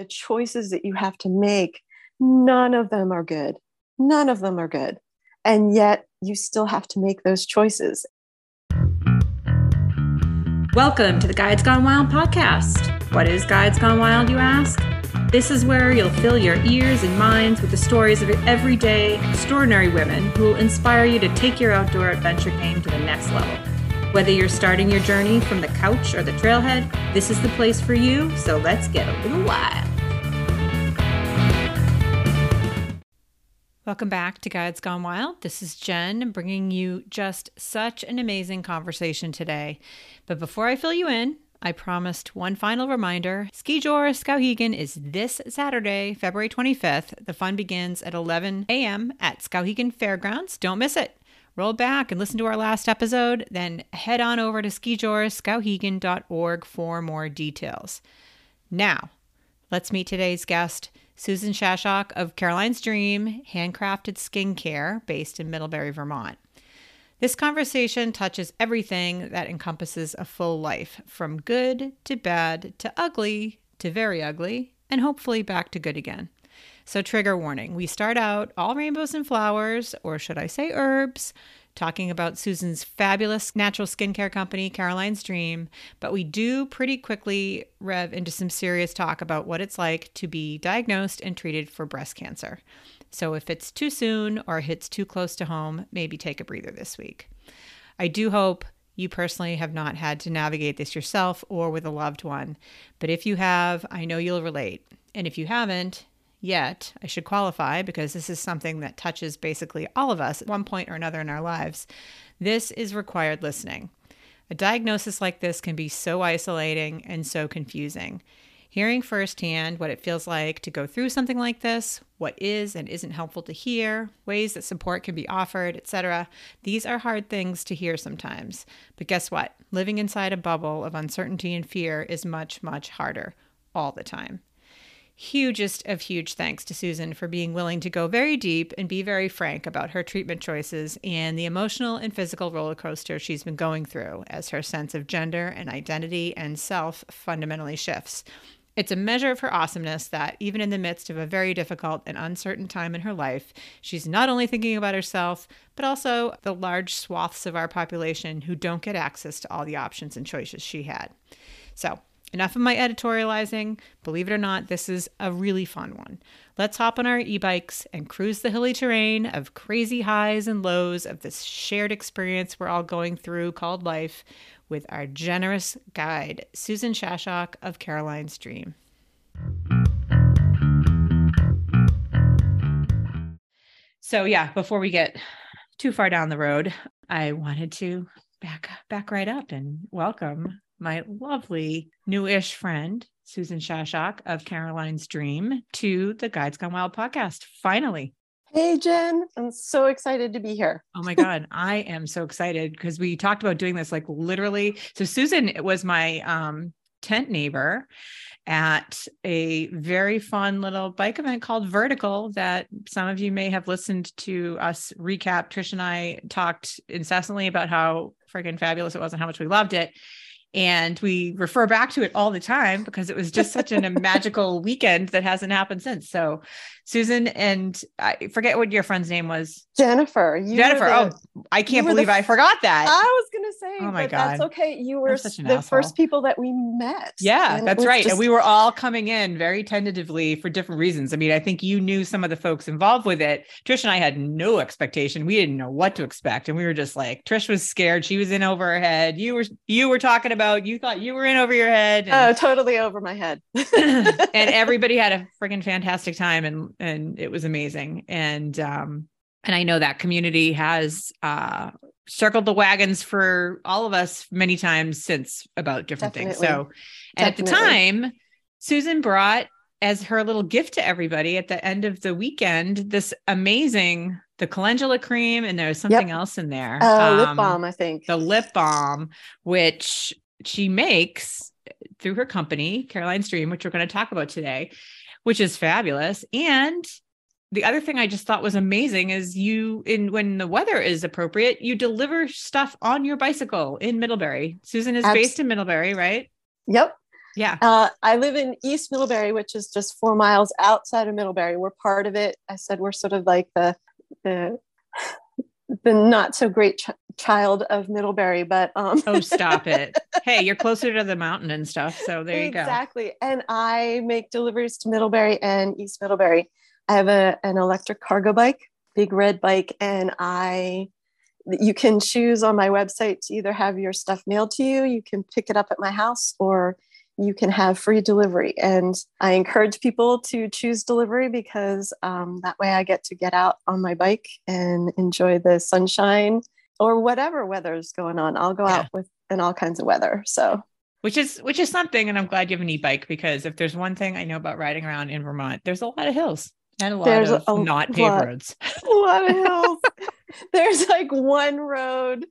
the choices that you have to make, none of them are good. None of them are good. And yet you still have to make those choices. Welcome to the Guides Gone Wild podcast. What is Guides Gone Wild, you ask? This is where you'll fill your ears and minds with the stories of everyday, extraordinary women who will inspire you to take your outdoor adventure game to the next level. Whether you're starting your journey from the couch or the trailhead, this is the place for you, so let's get a little wild. Welcome back to Guides Gone Wild. This is Jen bringing you just such an amazing conversation today. But before I fill you in, I promised one final reminder. Skijor Skowhegan is this Saturday, February 25th. The fun begins at 11 a.m. at Skowhegan Fairgrounds. Don't miss it roll back and listen to our last episode, then head on over to skijorskowhegan.org for more details. Now, let's meet today's guest, Susan Shashok of Caroline's Dream Handcrafted Skincare, based in Middlebury, Vermont. This conversation touches everything that encompasses a full life, from good to bad to ugly to very ugly, and hopefully back to good again. So, trigger warning we start out all rainbows and flowers, or should I say herbs, talking about Susan's fabulous natural skincare company, Caroline's Dream, but we do pretty quickly rev into some serious talk about what it's like to be diagnosed and treated for breast cancer. So, if it's too soon or hits too close to home, maybe take a breather this week. I do hope you personally have not had to navigate this yourself or with a loved one, but if you have, I know you'll relate. And if you haven't, yet, I should qualify because this is something that touches basically all of us at one point or another in our lives. This is required listening. A diagnosis like this can be so isolating and so confusing. Hearing firsthand what it feels like to go through something like this, what is and isn't helpful to hear, ways that support can be offered, etc. These are hard things to hear sometimes. But guess what? Living inside a bubble of uncertainty and fear is much, much harder all the time hugest of huge thanks to Susan for being willing to go very deep and be very frank about her treatment choices and the emotional and physical roller coaster she's been going through as her sense of gender and identity and self fundamentally shifts. It's a measure of her awesomeness that, even in the midst of a very difficult and uncertain time in her life, she's not only thinking about herself, but also the large swaths of our population who don't get access to all the options and choices she had. So, Enough of my editorializing. Believe it or not, this is a really fun one. Let's hop on our e bikes and cruise the hilly terrain of crazy highs and lows of this shared experience we're all going through called life with our generous guide, Susan Shashok of Caroline's Dream. So, yeah, before we get too far down the road, I wanted to back back right up and welcome my lovely newish friend, Susan Shashok of Caroline's Dream, to the Guides Gone Wild podcast. Finally. Hey, Jen. I'm so excited to be here. Oh my God. I am so excited because we talked about doing this like literally. So, Susan it was my um, tent neighbor at a very fun little bike event called Vertical that some of you may have listened to us recap. Trish and I talked incessantly about how freaking fabulous it was and how much we loved it and we refer back to it all the time because it was just such an, a magical weekend that hasn't happened since. So Susan and I forget what your friend's name was. Jennifer. Jennifer. The, oh, I can't believe the, I forgot that. I was gonna say, oh my god, that's okay. You were the asshole. first people that we met. Yeah, that's right. Just... And we were all coming in very tentatively for different reasons. I mean, I think you knew some of the folks involved with it. Trish and I had no expectation. We didn't know what to expect, and we were just like, Trish was scared. She was in over her head. You were you were talking about you thought you were in over your head. And, oh, totally over my head. and everybody had a freaking fantastic time, and and it was amazing. And um, and I know that community has uh circled the wagons for all of us many times since about different Definitely. things. So, and Definitely. at the time, Susan brought as her little gift to everybody at the end of the weekend this amazing the calendula cream and there was something yep. else in there uh, um, lip balm i think the lip balm which she makes through her company caroline's dream which we're going to talk about today which is fabulous and the other thing I just thought was amazing is you in when the weather is appropriate, you deliver stuff on your bicycle in Middlebury. Susan is based in Middlebury, right? Yep. Yeah. Uh, I live in East Middlebury, which is just four miles outside of Middlebury. We're part of it. I said we're sort of like the the the not so great child of Middlebury, but um oh stop it. Hey, you're closer to the mountain and stuff. So there you exactly. go. Exactly. And I make deliveries to Middlebury and East Middlebury. I have a an electric cargo bike, big red bike, and I you can choose on my website to either have your stuff mailed to you, you can pick it up at my house, or you can have free delivery. And I encourage people to choose delivery because um, that way I get to get out on my bike and enjoy the sunshine or whatever weather is going on. I'll go yeah. out with in all kinds of weather. So which is which is something and i'm glad you have an e-bike because if there's one thing i know about riding around in vermont there's a lot of hills and a lot there's of a, not paved lot, roads a lot of hills there's like one road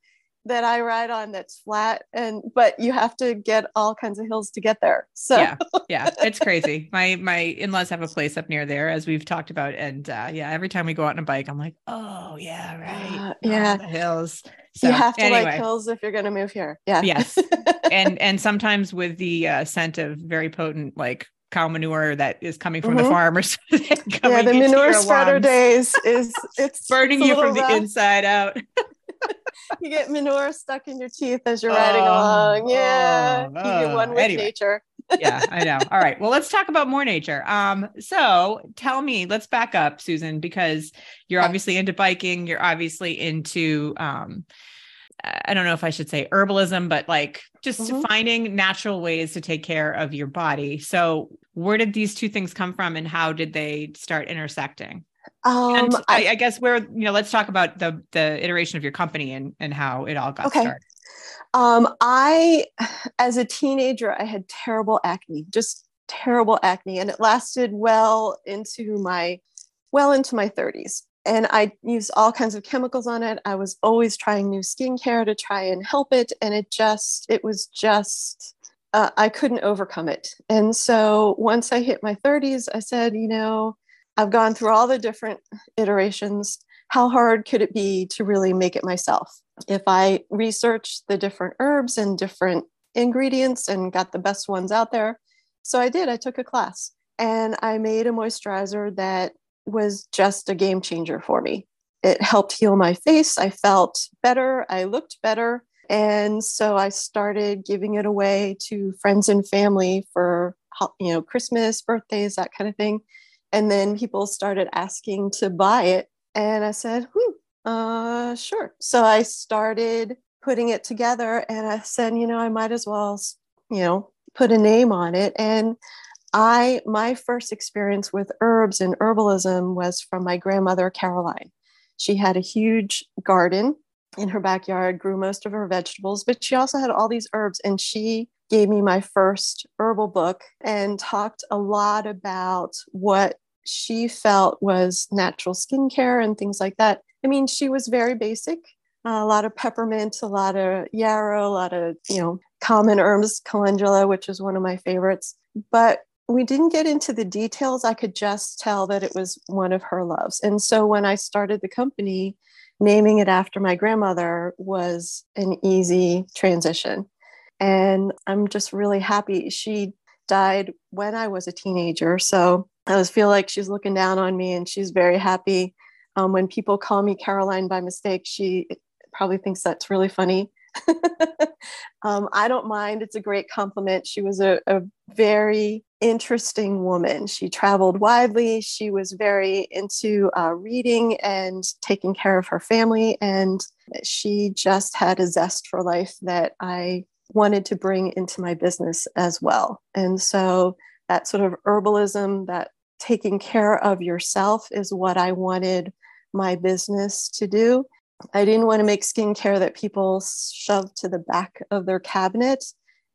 that I ride on that's flat and but you have to get all kinds of hills to get there. So yeah, yeah, it's crazy. My my in-laws have a place up near there as we've talked about. And uh, yeah, every time we go out on a bike, I'm like, oh yeah, right. Uh, yeah. Oh, hills. So, you have to anyway. like hills if you're gonna move here. Yeah. Yes. and and sometimes with the uh, scent of very potent like cow manure that is coming from mm-hmm. the farmers. yeah, the manure spreader days is it's burning it's you from rough. the inside out. you get manure stuck in your teeth as you're riding oh, along. Yeah, oh, you get one with anyway. nature. yeah, I know. All right. Well, let's talk about more nature. Um, so tell me, let's back up, Susan, because you're obviously into biking. You're obviously into um, I don't know if I should say herbalism, but like just mm-hmm. finding natural ways to take care of your body. So, where did these two things come from and how did they start intersecting? Um, and I, I, guess where, you know, let's talk about the, the iteration of your company and, and how it all got okay. started. Um, I, as a teenager, I had terrible acne, just terrible acne. And it lasted well into my, well into my 30s. And I used all kinds of chemicals on it. I was always trying new skincare to try and help it. And it just, it was just, uh, I couldn't overcome it. And so once I hit my 30s, I said, you know, I've gone through all the different iterations. How hard could it be to really make it myself? If I researched the different herbs and different ingredients and got the best ones out there. So I did, I took a class and I made a moisturizer that was just a game changer for me. It helped heal my face. I felt better. I looked better. And so I started giving it away to friends and family for you know Christmas, birthdays, that kind of thing. And then people started asking to buy it. And I said, hmm, uh, sure. So I started putting it together and I said, you know, I might as well, you know, put a name on it. And I, my first experience with herbs and herbalism was from my grandmother, Caroline. She had a huge garden in her backyard, grew most of her vegetables, but she also had all these herbs. And she gave me my first herbal book and talked a lot about what she felt was natural skincare and things like that. I mean, she was very basic. Uh, a lot of peppermint, a lot of yarrow, a lot of you know common herbs, calendula, which is one of my favorites. But we didn't get into the details. I could just tell that it was one of her loves. And so when I started the company, naming it after my grandmother was an easy transition. And I'm just really happy. She died when I was a teenager. So I always feel like she's looking down on me and she's very happy. Um, when people call me Caroline by mistake, she probably thinks that's really funny. um, I don't mind. It's a great compliment. She was a, a very interesting woman. She traveled widely. She was very into uh, reading and taking care of her family. And she just had a zest for life that I wanted to bring into my business as well. And so that sort of herbalism, that taking care of yourself is what I wanted my business to do. I didn't want to make skincare that people shove to the back of their cabinet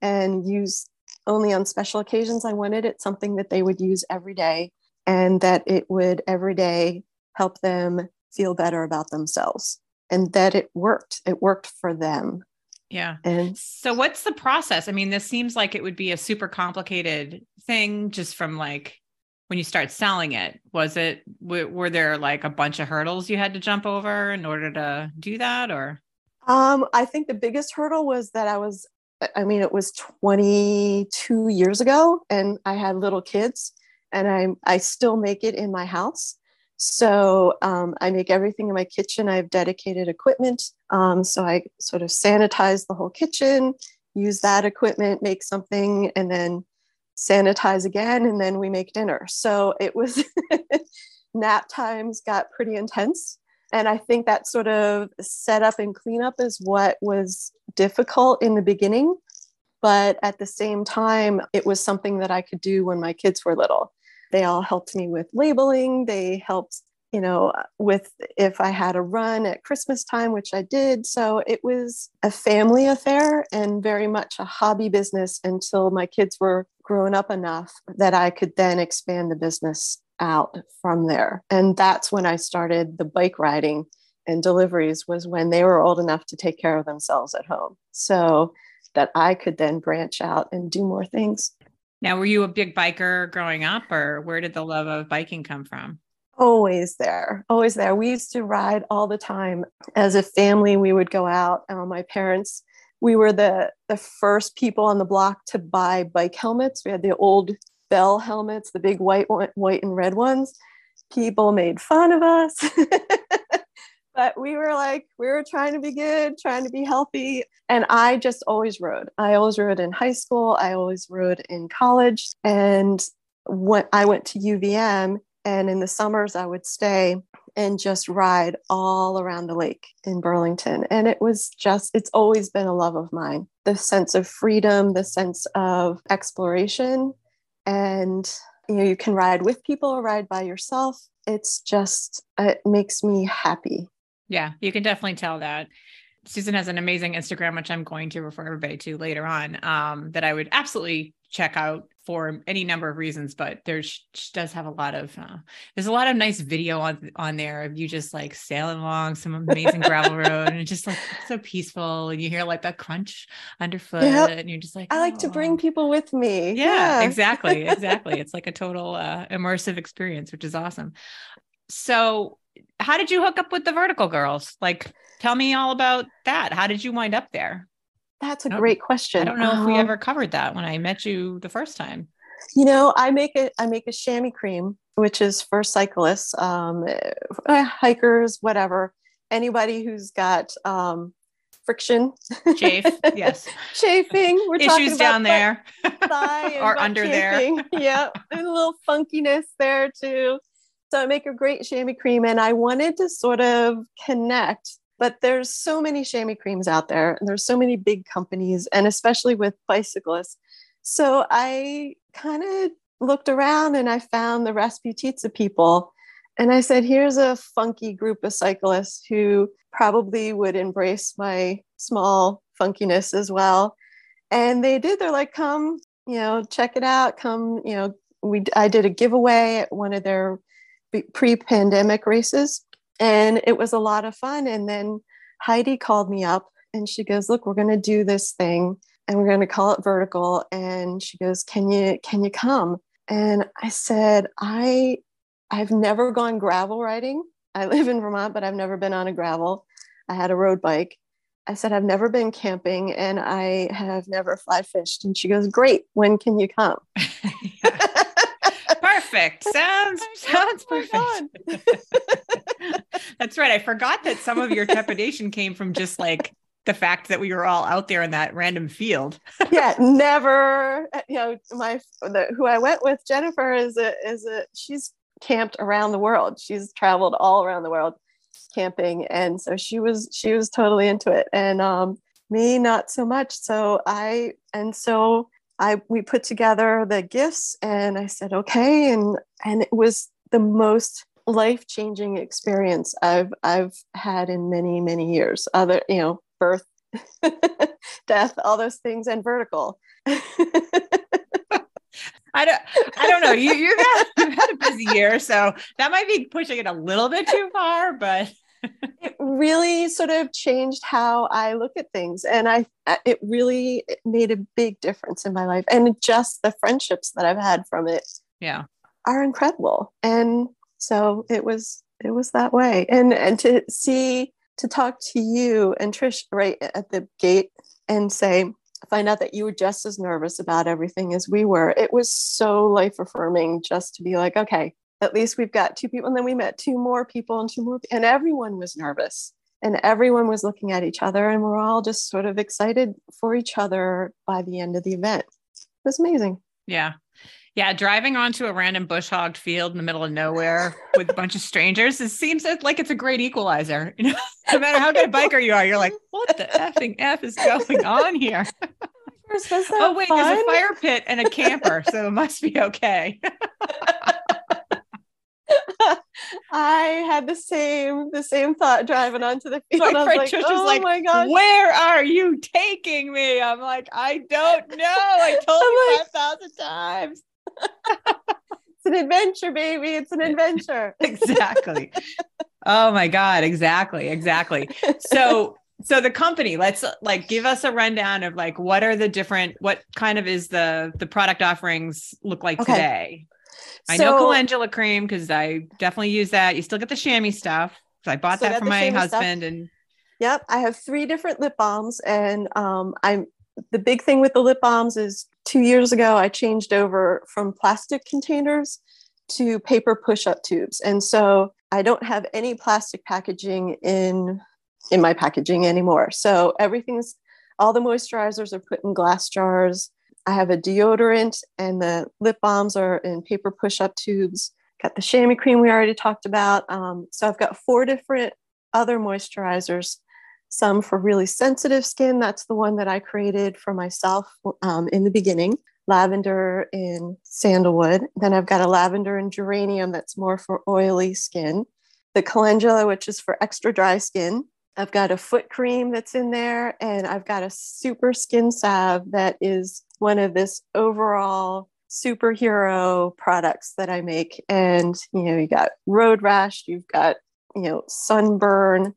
and use only on special occasions. I wanted it something that they would use every day and that it would every day help them feel better about themselves and that it worked. It worked for them. Yeah. And so what's the process? I mean, this seems like it would be a super complicated thing just from like when you start selling it. Was it w- were there like a bunch of hurdles you had to jump over in order to do that or um, I think the biggest hurdle was that I was I mean, it was 22 years ago, and I had little kids, and I I still make it in my house. So um, I make everything in my kitchen. I have dedicated equipment. Um, so I sort of sanitize the whole kitchen, use that equipment, make something, and then sanitize again, and then we make dinner. So it was nap times got pretty intense. And I think that sort of setup and cleanup is what was difficult in the beginning. But at the same time, it was something that I could do when my kids were little. They all helped me with labeling. They helped, you know, with if I had a run at Christmas time, which I did. So it was a family affair and very much a hobby business until my kids were grown up enough that I could then expand the business out from there. And that's when I started the bike riding and deliveries was when they were old enough to take care of themselves at home. So that I could then branch out and do more things. Now, were you a big biker growing up, or where did the love of biking come from? Always there, always there. We used to ride all the time. As a family, we would go out. Uh, my parents, we were the the first people on the block to buy bike helmets. We had the old Bell helmets, the big white, white and red ones. People made fun of us. but we were like, we were trying to be good, trying to be healthy. And I just always rode. I always rode in high school. I always rode in college. And when I went to UVM, and in the summers, I would stay and just ride all around the lake in Burlington. And it was just, it's always been a love of mine. The sense of freedom, the sense of exploration, and you know you can ride with people or ride by yourself it's just it makes me happy yeah you can definitely tell that susan has an amazing instagram which i'm going to refer everybody to later on um, that i would absolutely check out for any number of reasons, but there's she does have a lot of uh, there's a lot of nice video on on there of you just like sailing along some amazing gravel road and it's just like so peaceful and you hear like that crunch underfoot yep. and you're just like I like to bring people with me. Yeah, yeah. exactly, exactly. it's like a total uh, immersive experience, which is awesome. So, how did you hook up with the Vertical Girls? Like, tell me all about that. How did you wind up there? That's a great question. I don't know um, if we um, ever covered that when I met you the first time. You know, I make a I make a chamois cream, which is for cyclists, um, eh, hikers, whatever. Anybody who's got um, friction, chafe, yes, chafing. We're issues down there or under chafing. there. yeah, a little funkiness there too. So I make a great chamois cream, and I wanted to sort of connect but there's so many chamois creams out there and there's so many big companies and especially with bicyclists. So i kind of looked around and i found the Rasputitsa people and i said here's a funky group of cyclists who probably would embrace my small funkiness as well. And they did they're like come you know check it out. Come you know we i did a giveaway at one of their pre-pandemic races and it was a lot of fun. And then Heidi called me up and she goes, "Look, we're going to do this thing and we're going to call it vertical." And she goes, "Can you can you come?" And I said, "I I've never gone gravel riding. I live in Vermont, but I've never been on a gravel. I had a road bike." I said, I've never been camping and I have never fly fished. And she goes, Great. When can you come? perfect. Sounds oh sounds perfect. That's right. I forgot that some of your trepidation came from just like the fact that we were all out there in that random field. yeah, never. You know, my the, who I went with, Jennifer, is a is a she's camped around the world. She's traveled all around the world camping, and so she was she was totally into it, and um, me not so much. So I and so I we put together the gifts, and I said okay, and and it was the most life changing experience I've I've had in many many years. Other you know birth, death, all those things, and vertical. I don't I don't know. You you've had, you've had a busy year, so that might be pushing it a little bit too far, but it really sort of changed how I look at things. And I, it really made a big difference in my life. And just the friendships that I've had from it. Yeah. Are incredible. And so it was it was that way and and to see to talk to you and trish right at the gate and say find out that you were just as nervous about everything as we were. It was so life affirming just to be like, okay, at least we've got two people. And then we met two more people and two more, and everyone was nervous and everyone was looking at each other and we're all just sort of excited for each other by the end of the event. It was amazing. Yeah. Yeah, driving onto a random bush hogged field in the middle of nowhere with a bunch of strangers, it seems like it's a great equalizer. You know, no matter how good a biker you are, you're like, what the effing F is going on here? oh, wait, fun? there's a fire pit and a camper, so it must be okay. I had the same the same thought driving onto the field. My friend like, Trish oh was like, my gosh. "Where are you taking me?" I'm like, "I don't know. I told you like, five thousand times." it's an adventure, baby. It's an adventure. exactly. Oh my God. Exactly. Exactly. So, so the company, let's like give us a rundown of like what are the different, what kind of is the the product offerings look like okay. today? I so, know calendula cream because I definitely use that. You still get the chamois stuff. So I bought that for my husband stuff. and Yep, I have three different lip balms, and um, I'm the big thing with the lip balms is two years ago I changed over from plastic containers to paper push-up tubes, and so I don't have any plastic packaging in in my packaging anymore. So everything's all the moisturizers are put in glass jars. I have a deodorant, and the lip balms are in paper push-up tubes. Got the chamois cream we already talked about. Um, so I've got four different other moisturizers some for really sensitive skin. That's the one that I created for myself um, in the beginning lavender in sandalwood. Then I've got a lavender and geranium that's more for oily skin. The calendula, which is for extra dry skin. I've got a foot cream that's in there, and I've got a super skin salve that is one of this overall superhero products that I make. And you know, you got road rash, you've got you know sunburn,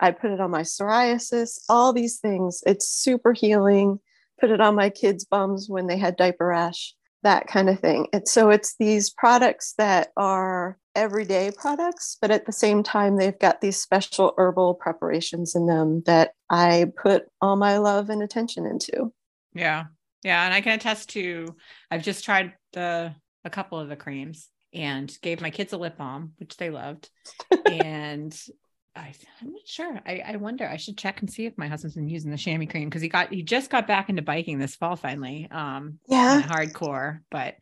I put it on my psoriasis, all these things. It's super healing. Put it on my kids' bums when they had diaper rash, that kind of thing. And so it's these products that are everyday products, but at the same time, they've got these special herbal preparations in them that I put all my love and attention into. Yeah. Yeah. And I can attest to, I've just tried the, a couple of the creams and gave my kids a lip balm, which they loved. and I, am not sure. I, I wonder. I should check and see if my husband's been using the chamois cream because he got he just got back into biking this fall finally. Um, yeah, hardcore. But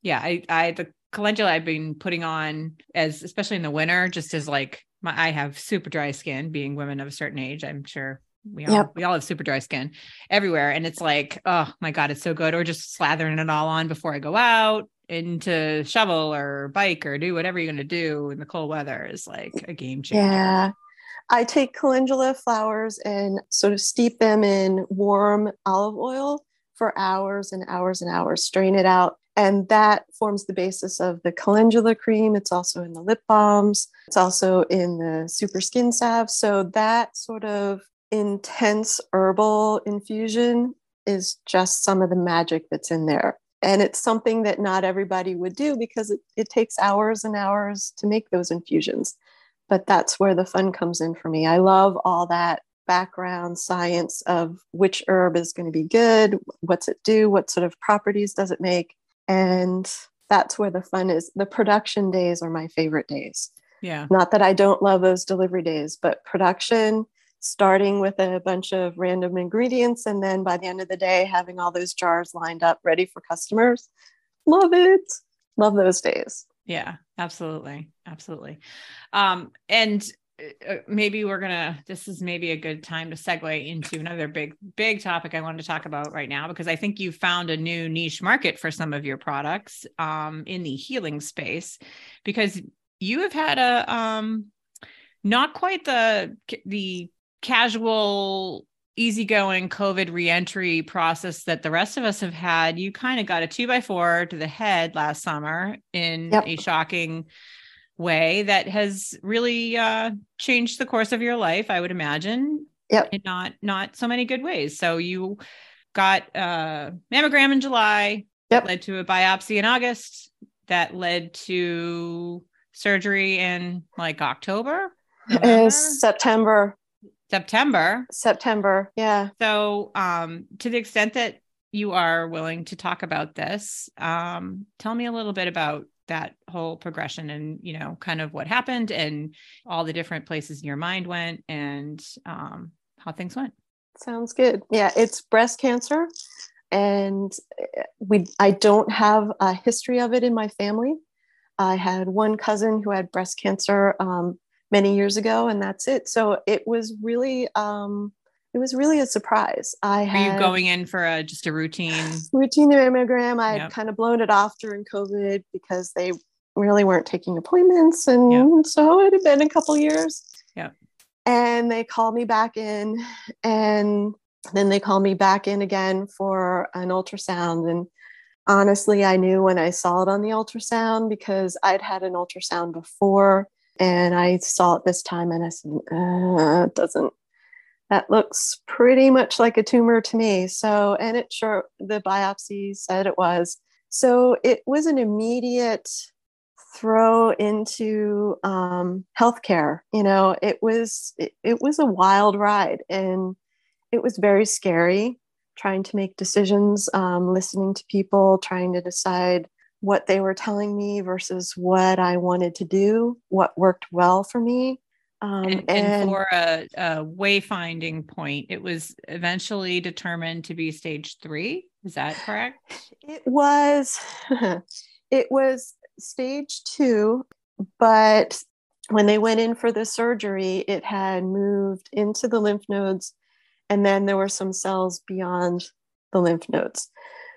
yeah, I I the calendula I've been putting on as especially in the winter, just as like my I have super dry skin, being women of a certain age. I'm sure we all yep. we all have super dry skin everywhere, and it's like oh my god, it's so good. Or just slathering it all on before I go out into shovel or bike or do whatever you're going to do in the cold weather is like a game changer. Yeah. I take calendula flowers and sort of steep them in warm olive oil for hours and hours and hours, strain it out. And that forms the basis of the calendula cream. It's also in the lip balms, it's also in the super skin salve. So that sort of intense herbal infusion is just some of the magic that's in there. And it's something that not everybody would do because it, it takes hours and hours to make those infusions. But that's where the fun comes in for me. I love all that background science of which herb is going to be good what's it do what sort of properties does it make? And that's where the fun is. The production days are my favorite days. Yeah. Not that i don't love those delivery days but production starting with a bunch of random ingredients and then by the end of the day having all those jars lined up ready for customers. Love it. Love those days. Yeah absolutely. Absolutely. Um and uh, maybe we're gonna this is maybe a good time to segue into another big big topic i wanted to talk about right now because i think you found a new niche market for some of your products um, in the healing space because you have had a um, not quite the the casual easygoing COVID reentry process that the rest of us have had, you kind of got a two by four to the head last summer in yep. a shocking way that has really uh, changed the course of your life, I would imagine. Yep. In not not so many good ways. So you got a uh, mammogram in July, yep. led to a biopsy in August, that led to surgery in like October. November? September September. September, yeah. So, um, to the extent that you are willing to talk about this, um, tell me a little bit about that whole progression and you know kind of what happened and all the different places your mind went and um, how things went sounds good yeah it's breast cancer and eh, we i don't have a history of it in my family i had one cousin who had breast cancer um, many years ago and that's it so it was really um, it was really a surprise. I had Are you going in for a just a routine routine mammogram. I had kind of blown it off during COVID because they really weren't taking appointments, and yep. so it had been a couple years. Yeah. And they called me back in, and then they called me back in again for an ultrasound. And honestly, I knew when I saw it on the ultrasound because I'd had an ultrasound before, and I saw it this time, and I said, uh, "It doesn't that looks pretty much like a tumor to me. So, and it sure, the biopsy said it was. So it was an immediate throw into um, healthcare. You know, it was, it, it was a wild ride and it was very scary trying to make decisions, um, listening to people, trying to decide what they were telling me versus what I wanted to do, what worked well for me. Um, and, and, and, for a, a, wayfinding point, it was eventually determined to be stage three. Is that correct? It was. it was stage two, but when they went in for the surgery, it had moved into the lymph nodes, and then there were some cells beyond the lymph nodes.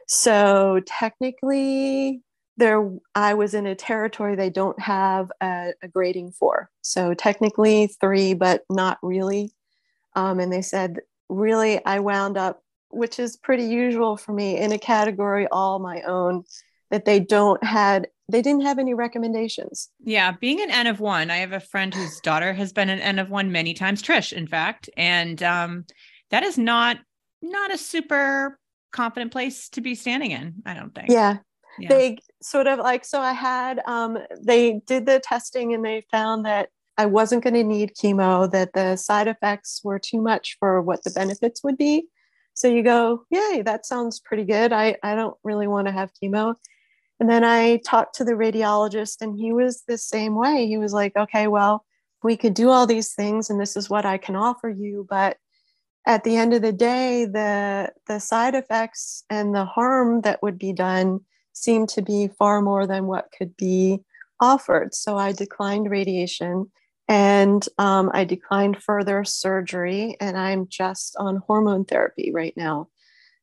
So technically, there i was in a territory they don't have a, a grading for. So technically three but not really. Um, and they said really i wound up which is pretty usual for me in a category all my own that they don't had they didn't have any recommendations. Yeah being an n of one i have a friend whose daughter has been an n of one many times trish in fact and um, that is not not a super confident place to be standing in i don't think. Yeah. Yeah. they sort of like so i had um, they did the testing and they found that i wasn't going to need chemo that the side effects were too much for what the benefits would be. So you go yay that sounds pretty good. I, I don't really want to have chemo. And then i talked to the radiologist and he was the same way. He was like okay well we could do all these things and this is what i can offer you but at the end of the day the the side effects and the harm that would be done seemed to be far more than what could be offered. So I declined radiation and um, I declined further surgery, and I'm just on hormone therapy right now.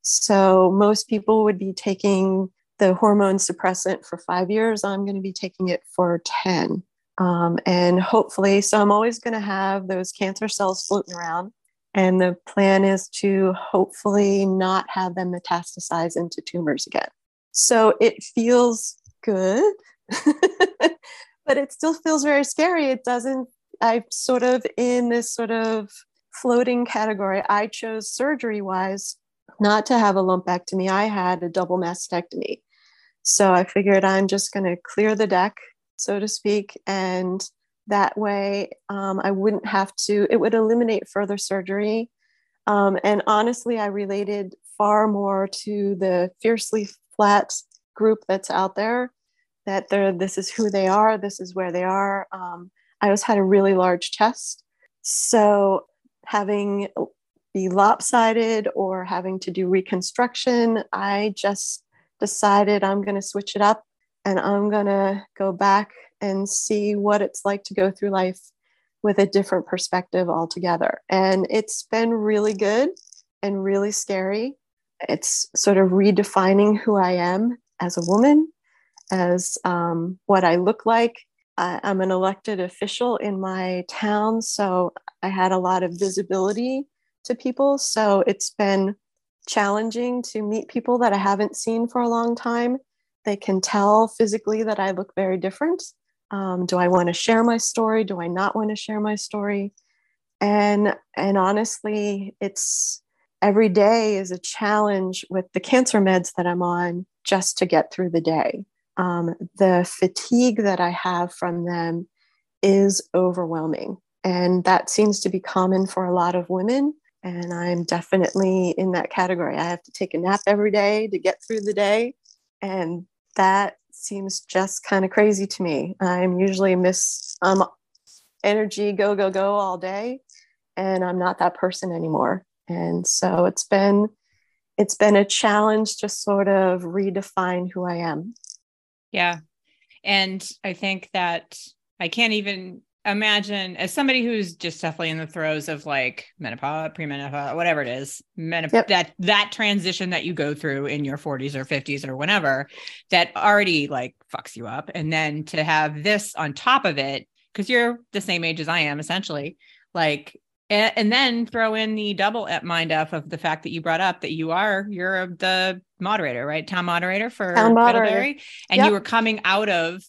So most people would be taking the hormone suppressant for five years. I'm going to be taking it for 10. Um, and hopefully, so I'm always going to have those cancer cells floating around. And the plan is to hopefully not have them metastasize into tumors again. So it feels good, but it still feels very scary. It doesn't, I'm sort of in this sort of floating category. I chose surgery wise not to have a lumpectomy. I had a double mastectomy. So I figured I'm just going to clear the deck, so to speak. And that way um, I wouldn't have to, it would eliminate further surgery. Um, and honestly, I related far more to the fiercely flat group that's out there that they're this is who they are this is where they are. Um, i always had a really large chest. So having be lopsided or having to do reconstruction i just decided i'm going to switch it up and i'm going to go back and see what it's like to go through life with a different perspective altogether. And it's been really good and really scary it's sort of redefining who I am as a woman, as um, what I look like. I, I'm an elected official in my town, so I had a lot of visibility to people. So it's been challenging to meet people that I haven't seen for a long time. They can tell physically that I look very different. Um, do I want to share my story? Do I not want to share my story? And and honestly, it's every day is a challenge with the cancer meds that I'm on just to get through the day. Um, the fatigue that I have from them is overwhelming. And that seems to be common for a lot of women. And I'm definitely in that category. I have to take a nap every day to get through the day. And that seems just kind of crazy to me. I'm usually miss um, energy, go, go, go all day. And I'm not that person anymore. And so it's been it's been a challenge to sort of redefine who I am. Yeah. And I think that I can't even imagine as somebody who's just definitely in the throes of like menopause, premenopause, whatever it is, menop- yep. that that transition that you go through in your 40s or 50s or whenever that already like fucks you up. And then to have this on top of it, because you're the same age as I am essentially, like and, and then throw in the double at mind f of the fact that you brought up that you are you're the moderator, right? Town moderator for Town moderator. and yep. you were coming out of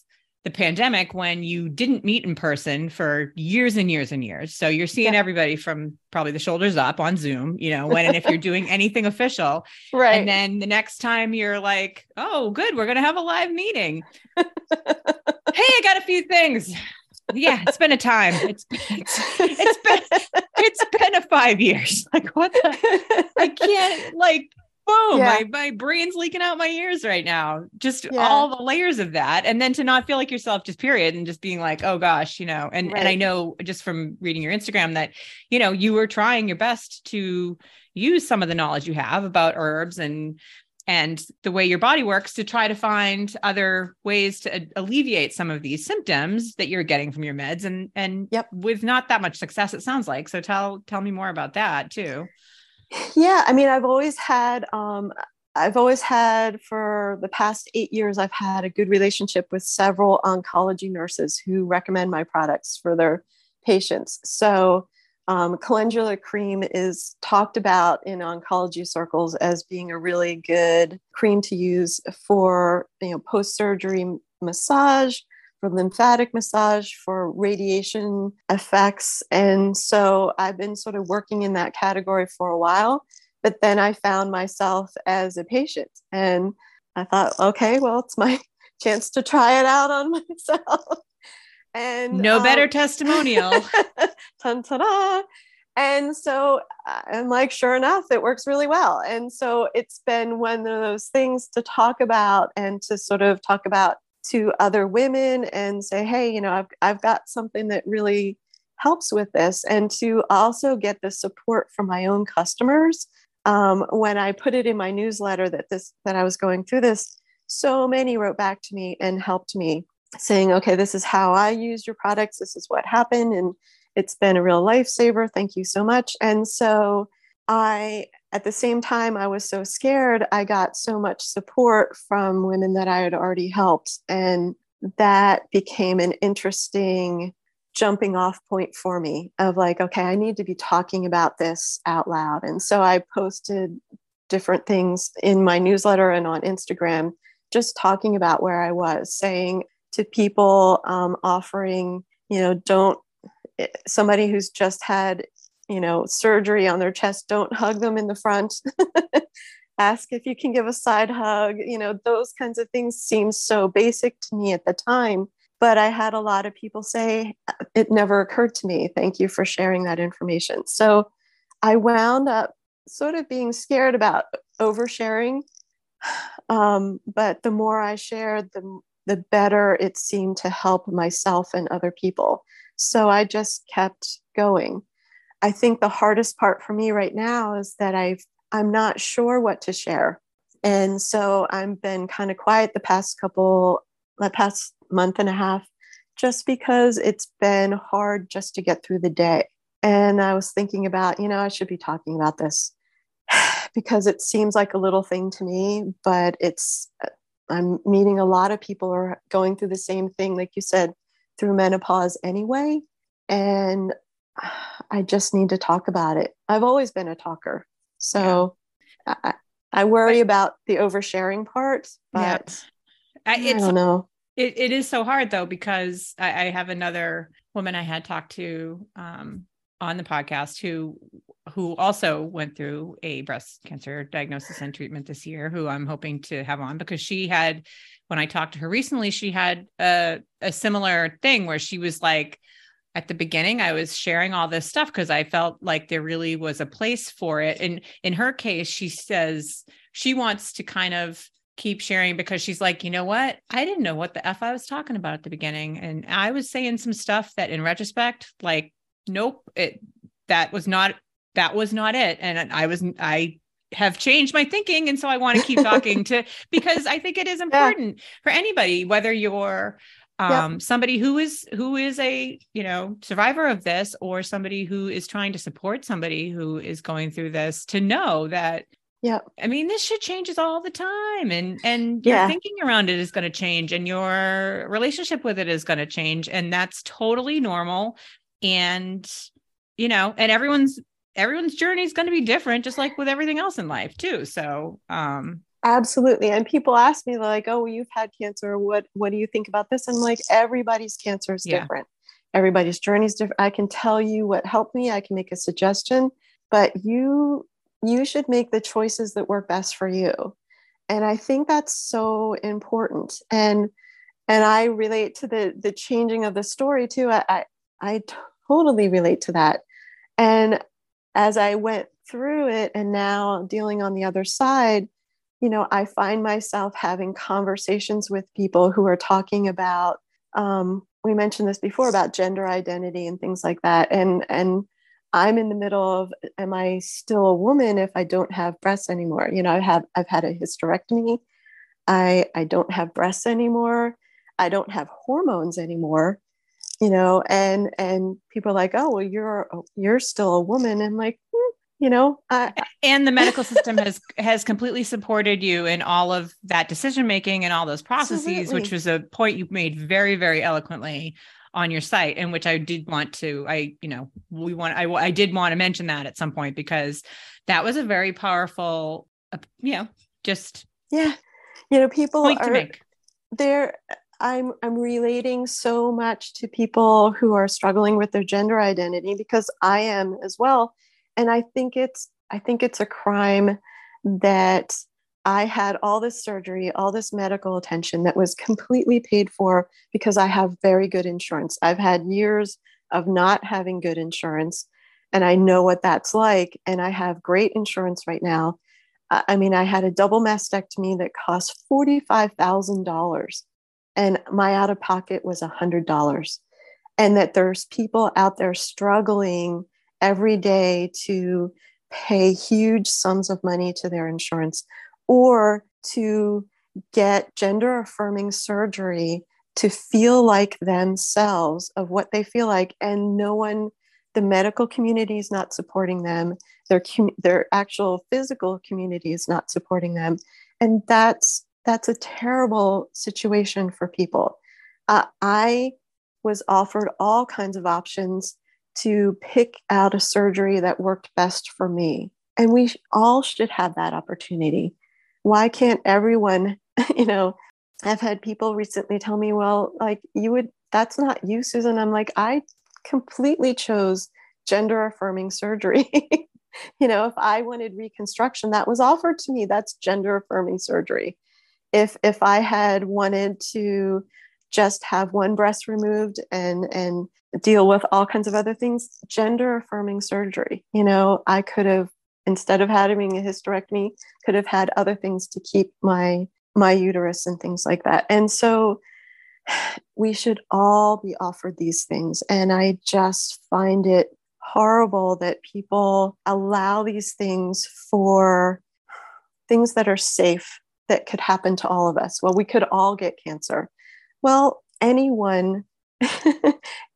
the pandemic when you didn't meet in person for years and years and years. So you're seeing yeah. everybody from probably the shoulders up on Zoom, you know, when and if you're doing anything official. Right. And then the next time you're like, oh, good, we're going to have a live meeting. hey, I got a few things yeah, it's been a time. It's it's, it's been it's been a five years. Like what the I can't like boom, yeah. my my brain's leaking out my ears right now. Just yeah. all the layers of that. And then to not feel like yourself, just period, and just being like, oh gosh, you know, and right. and I know just from reading your Instagram that, you know, you were trying your best to use some of the knowledge you have about herbs and and the way your body works to try to find other ways to alleviate some of these symptoms that you're getting from your meds and and yep. with not that much success it sounds like. So tell tell me more about that too. Yeah i mean i've always had um i've always had for the past eight years i've had a good relationship with several oncology nurses who recommend my products for their patients. So um, calendula cream is talked about in oncology circles as being a really good cream to use for you know post-surgery massage, for lymphatic massage, for radiation effects. And so I've been sort of working in that category for a while. But then I found myself as a patient and I thought, okay, well, it's my chance to try it out on myself and no um, better testimonial. ta ta And so I'm like, sure enough, it works really well. And so it's been one of those things to talk about and to sort of talk about to other women and say, hey, you know, I've, I've got something that really helps with this. And to also get the support from my own customers. Um, when I put it in my newsletter that this that I was going through this, so many wrote back to me and helped me saying, okay, this is how I used your products, this is what happened, and it's been a real lifesaver. Thank you so much. And so I, at the same time, I was so scared, I got so much support from women that I had already helped. And that became an interesting jumping off point for me of like, okay, I need to be talking about this out loud. And so I posted different things in my newsletter and on Instagram, just talking about where I was, saying, to people um, offering, you know, don't eh, somebody who's just had, you know, surgery on their chest, don't hug them in the front. Ask if you can give a side hug. You know, those kinds of things seem so basic to me at the time. But I had a lot of people say, it never occurred to me. Thank you for sharing that information. So I wound up sort of being scared about oversharing. Um, but the more I shared, the the better it seemed to help myself and other people. So I just kept going. I think the hardest part for me right now is that I've I'm not sure what to share. And so I've been kind of quiet the past couple the past month and a half just because it's been hard just to get through the day. And I was thinking about, you know, I should be talking about this because it seems like a little thing to me, but it's I'm meeting a lot of people who are going through the same thing, like you said, through menopause anyway. And I just need to talk about it. I've always been a talker. So yeah. I, I, worry but, about the oversharing part, but yeah. I, I don't know. It, it is so hard though, because I, I have another woman I had talked to um, on the podcast who who also went through a breast cancer diagnosis and treatment this year, who I'm hoping to have on because she had, when I talked to her recently, she had a, a similar thing where she was like, at the beginning I was sharing all this stuff because I felt like there really was a place for it. And in her case, she says she wants to kind of keep sharing because she's like, you know what? I didn't know what the F I was talking about at the beginning. And I was saying some stuff that in retrospect, like, nope, it that was not that was not it. And I was I have changed my thinking. And so I want to keep talking to because I think it is important yeah. for anybody, whether you're um, somebody who is who is a you know survivor of this or somebody who is trying to support somebody who is going through this to know that yeah i mean this shit changes all the time and and your thinking around it is going to change and your relationship with it is going to change and that's totally normal and you know and everyone's everyone's journey is going to be different just like with everything else in life too. So um absolutely. And people ask me like oh you've had cancer. What what do you think about this? And I'm like everybody's cancer is yeah. different. Everybody's journey is different. I can tell you what helped me. I can make a suggestion but you you should make the choices that work best for you. And i think that's so important. And and i relate to the the changing of the story too. I i, I totally relate to that and as I went through it and now dealing on the other side, you know, I find myself having conversations with people who are talking about, um, we mentioned this before about gender identity and things like that. And, and I'm in the middle of, am I still a woman if I don't have breasts anymore? You know, I have, I've had a hysterectomy. I, I don't have breasts anymore. I don't have hormones anymore you know and and people are like oh well you're you're still a woman and like hmm, you know I, and the medical system has has completely supported you in all of that decision making and all those processes absolutely. which was a point you made very very eloquently on your site and which i did want to i you know we want i, I did want to mention that at some point because that was a very powerful uh, you know just yeah you know people are they're I'm I'm relating so much to people who are struggling with their gender identity because I am as well. And I think it's I think it's a crime that I had all this surgery, all this medical attention that was completely paid for because I have very good insurance. I've had years of not having good insurance and I know what that's like. And I have great insurance right now. I mean, I had a double mastectomy that cost $45,000 and my out of pocket was a hundred dollars. And that there's people out there struggling every day to pay huge sums of money to their insurance or to get gender affirming surgery to feel like themselves of what they feel like. And no one the medical community is not supporting them. Their their actual physical community is not supporting them. And that's that's a terrible situation for people. Uh, I was offered all kinds of options to pick out a surgery that worked best for me. And we all should have that opportunity. Why can't everyone, you know, I've had people recently tell me, well, like you would, that's not you, Susan. I'm like, I completely chose gender affirming surgery. you know, if I wanted reconstruction, that was offered to me. That's gender affirming surgery if if I had wanted to just have one breast removed and and deal with all kinds of other things, gender affirming surgery. You know, I could have instead of having a hysterectomy, could have had other things to keep my my uterus and things like that. And so we should all be offered these things. And I just find it horrible that people allow these things for things that are safe that could happen to all of us. Well, we could all get cancer. Well, anyone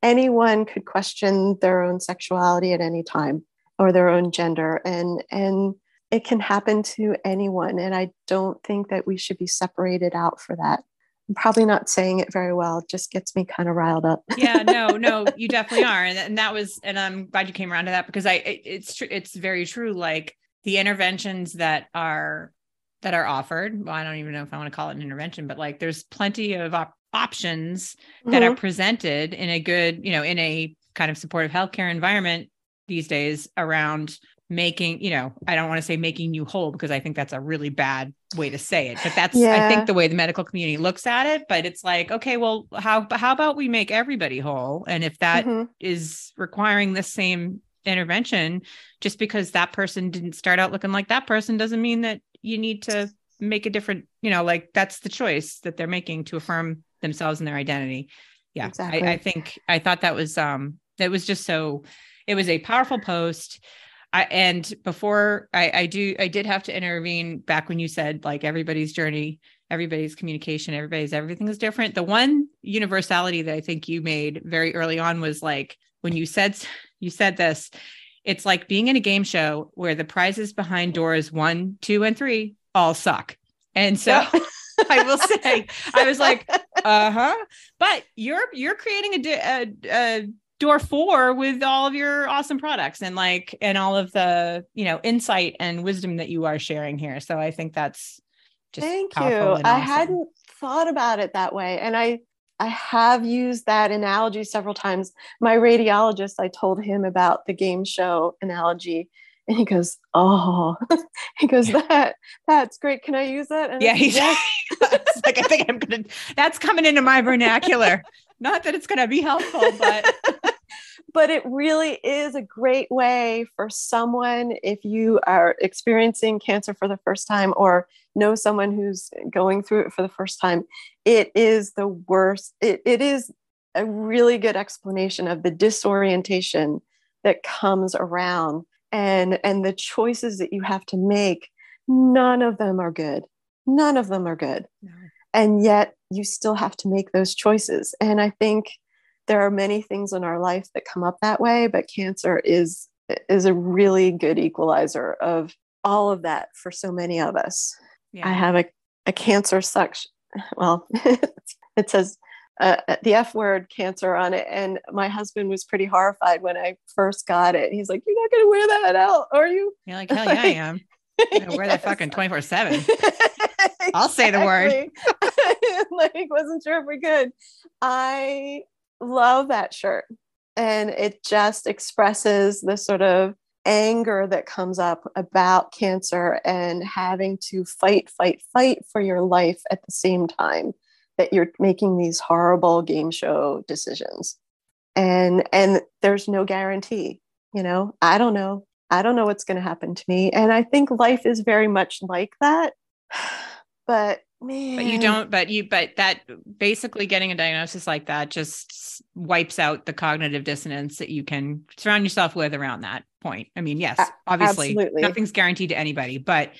anyone could question their own sexuality at any time or their own gender and and it can happen to anyone and I don't think that we should be separated out for that. I'm probably not saying it very well. It just gets me kind of riled up. yeah, no, no, you definitely are. And, and that was, and I'm glad you came around to that because I, it, it's true. It's very true. Like the interventions that are that are offered. Well, I don't even know if I want to call it an intervention, but like there's plenty of op- options mm-hmm. that are mm-hmm. presented in a good, you know, in a kind of supportive healthcare environment these days around making, you know, I don't want to say making you whole because I think that's a really bad way to say it, but that's yeah. I think the way the medical community looks at it. But it's like, okay, well, how how about we make everybody whole? And if that mm-hmm. is requiring the same intervention, just because that person didn't start out looking like that person doesn't mean that you need to make a different, you know, like that's the choice that they're making to affirm themselves and their identity. Yeah. Exactly. I, I think I thought that was um that was just so it was a powerful post. I, and before I, I do, I did have to intervene back when you said like everybody's journey, everybody's communication, everybody's everything is different. The one universality that I think you made very early on was like when you said you said this, it's like being in a game show where the prizes behind doors one, two, and three all suck. And so I will say, I was like, uh huh. But you're you're creating a, a, a door four with all of your awesome products and like and all of the you know insight and wisdom that you are sharing here so i think that's just thank you awesome. i hadn't thought about it that way and i i have used that analogy several times. My radiologist i told him about the game show analogy and he goes oh he goes that that's great. Can i use that? And yeah he's yes. like i think i'm gonna that's coming into my vernacular. Not that it's gonna be helpful but but it really is a great way for someone if you are experiencing cancer for the first time or know someone who's going through it for the first time it is the worst it, it is a really good explanation of the disorientation that comes around and and the choices that you have to make. None of them are good. None of them are good. No. and yet you still have to make those choices. And i think there are many things in our life that come up that way but cancer is is a really good equalizer of all of that for so many of us. Yeah. i have a, a cancer section well it says uh, the f word cancer on it. And my husband was pretty horrified when i first got it. He's like you're not going to wear that out are you? You're like hell yeah i am. I wear that fucking 24 7 i'll say the word. Like wasn't sure if we could. I love that shirt. And it just expresses the sort of anger that comes up about cancer and having to fight, fight, fight for your life at the same time that you're making these horrible game show decisions. And and there's no guarantee, you know. I don't know. I don't know what's going to happen to me. And I think life is very much like that. But Man. But you don't, but you, but that basically getting a diagnosis like that just wipes out the cognitive dissonance that you can surround yourself with around that point. I mean, yes, obviously Absolutely. nothing's guaranteed to anybody, but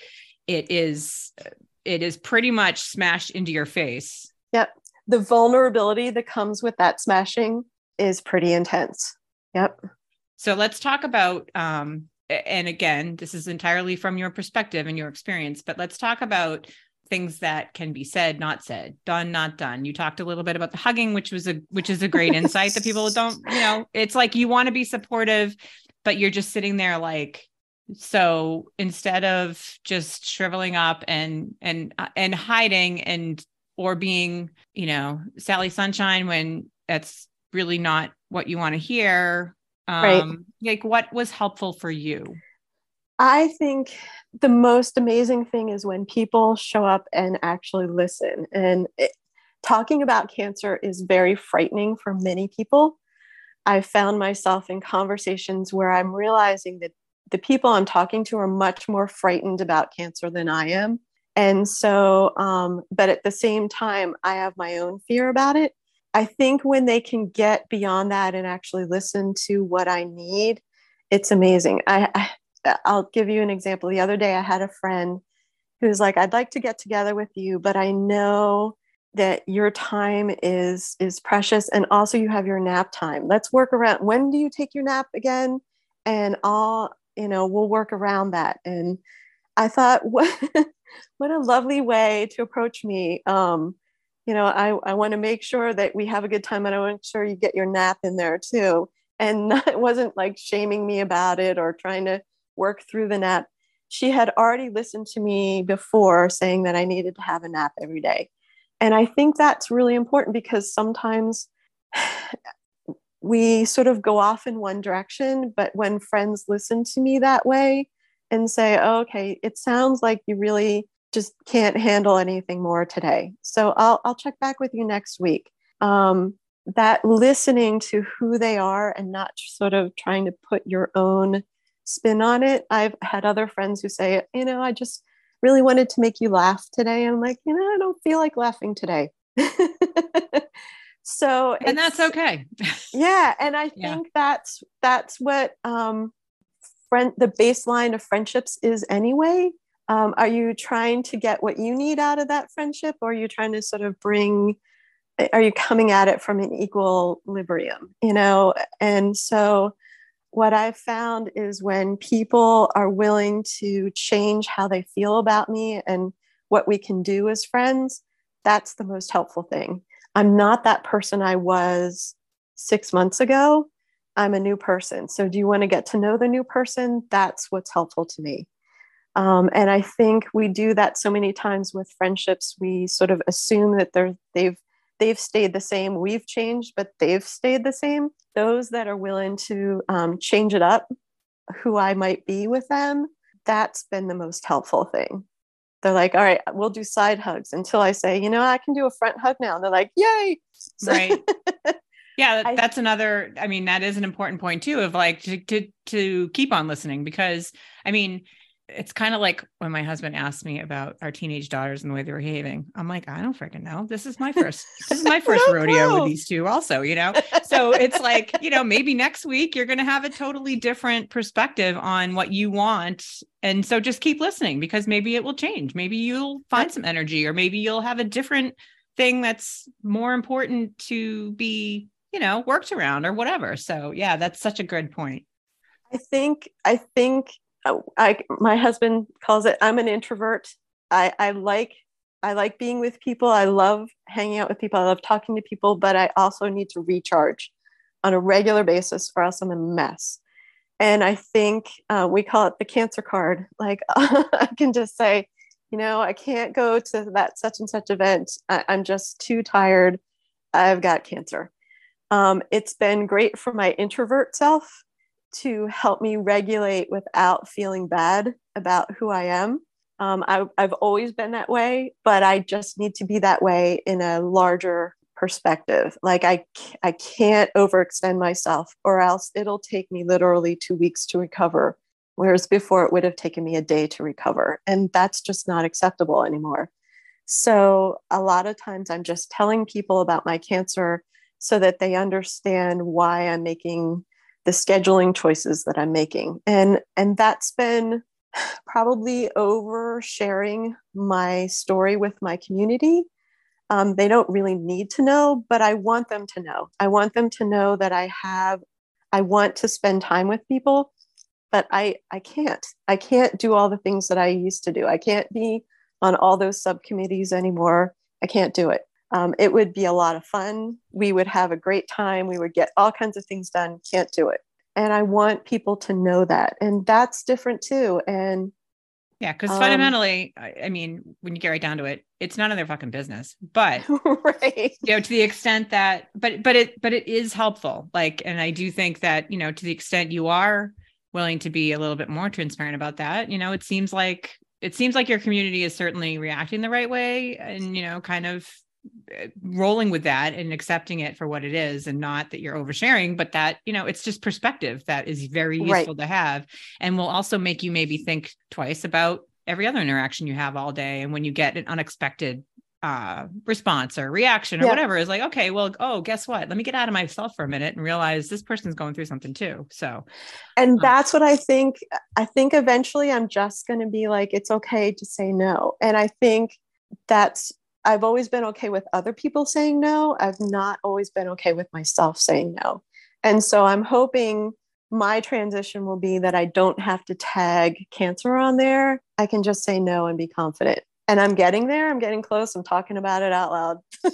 it is, it is pretty much smashed into your face. Yep. The vulnerability that comes with that smashing is pretty intense. Yep. So let's talk about, um, and again, this is entirely from your perspective and your experience, but let's talk about things that can be said not said done not done you talked a little bit about the hugging which was a which is a great insight that people don't you know it's like you want to be supportive but you're just sitting there like so instead of just shriveling up and and uh, and hiding and or being you know sally sunshine when that's really not what you want to hear um right. like what was helpful for you I think the most amazing thing is when people show up and actually listen. And it, talking about cancer is very frightening for many people. I found myself in conversations where I'm realizing that the people I'm talking to are much more frightened about cancer than I am. And so, um, but at the same time, I have my own fear about it. I think when they can get beyond that and actually listen to what I need, it's amazing. I, I I'll give you an example. The other day, I had a friend who's like, "I'd like to get together with you, but I know that your time is is precious, and also you have your nap time. Let's work around. When do you take your nap again? And I'll, you know, we'll work around that." And I thought, what what a lovely way to approach me. Um, you know, I, I want to make sure that we have a good time and I want to sure you get your nap in there too. And it wasn't like shaming me about it or trying to work through the nap. She had already listened to me before saying that I needed to have a nap every day. And I think that's really important because sometimes we sort of go off in one direction, but when friends listen to me that way and say, oh, okay, it sounds like you really just can't handle anything more today. So I'll I'll check back with you next week. Um, that listening to who they are and not sort of trying to put your own spin on it. I've had other friends who say, you know, I just really wanted to make you laugh today. I'm like, you know, I don't feel like laughing today. so and that's okay. yeah. And I think yeah. that's that's what um friend the baseline of friendships is anyway. Um, are you trying to get what you need out of that friendship or are you trying to sort of bring are you coming at it from an equilibrium you know and so what i've found is when people are willing to change how they feel about me and what we can do as friends that's the most helpful thing. I'm not that person i was six months ago. I'm a new person. So do you want to get to know the new person? That's what's helpful to me. Um, and i think we do that so many times with friendships. We sort of assume that they're they've they've stayed the same. We've changed, but they've stayed the same. Those that are willing to um, change it up, who I might be with them, that's been the most helpful thing. They're like, all right, we'll do side hugs until I say, you know, I can do a front hug now. And they're like, yay. So- right. Yeah, that's another. I mean, that is an important point too. Of like to to to keep on listening because I mean, it's kind of like when my husband asked me about our teenage daughters and the way they were behaving. I'm like, I don't freaking know. This is my first, this is my first no rodeo clue. with these two, also, you know? So it's like, you know, maybe next week you're going to have a totally different perspective on what you want. And so just keep listening because maybe it will change. Maybe you'll find some energy, or maybe you'll have a different thing that's more important to be, you know, worked around or whatever. So yeah, that's such a good point. I think, I think I my husband calls it I'm an introvert. I, I like I like being with people. I love hanging out with people. I love talking to people, but I also need to recharge on a regular basis or else I'm a mess. And I think uh, we call it the cancer card. Like I can just say, you know, I can't go to that such and such event. I, am just too tired. I've got cancer. Um, it's been great for my introvert self to help me regulate without feeling bad about who I am. Um, I, I've always been that way, but I just need to be that way in a larger perspective. Like I, I can't overextend myself, or else it'll take me literally two weeks to recover. Whereas before, it would have taken me a day to recover. And that's just not acceptable anymore. So, a lot of times, I'm just telling people about my cancer so that they understand why I'm making the scheduling choices that I'm making. And and that's been probably oversharing my story with my community. Um, they don't really need to know, but I want them to know. I want them to know that I have, I want to spend time with people, but I, I can't. I can't do all the things that I used to do. I can't be on all those subcommittees anymore. I can't do it. Um, it would be a lot of fun. We would have a great time. We would get all kinds of things done. Can't do it. And I want people to know that. And that's different too. And yeah, because um, fundamentally, I mean, when you get right down to it, it's none of their fucking business. But right, you know, to the extent that, but but it but it is helpful. Like, and I do think that you know, to the extent you are willing to be a little bit more transparent about that, you know, it seems like it seems like your community is certainly reacting the right way, and you know, kind of rolling with that and accepting it for what it is and not that you're oversharing but that you know it's just perspective that is very useful right. to have and will also make you maybe think twice about every other interaction you have all day and when you get an unexpected uh, response or reaction or yeah. whatever is like okay well oh guess what let me get out of myself for a minute and realize this person's going through something too so and um, that's what i think i think eventually i'm just going to be like it's okay to say no and i think that's I've always been okay with other people saying no. I've not always been okay with myself saying no. And so I'm hoping my transition will be that I don't have to tag cancer on there. I can just say no and be confident. And I'm getting there. I'm getting close. I'm talking about it out loud.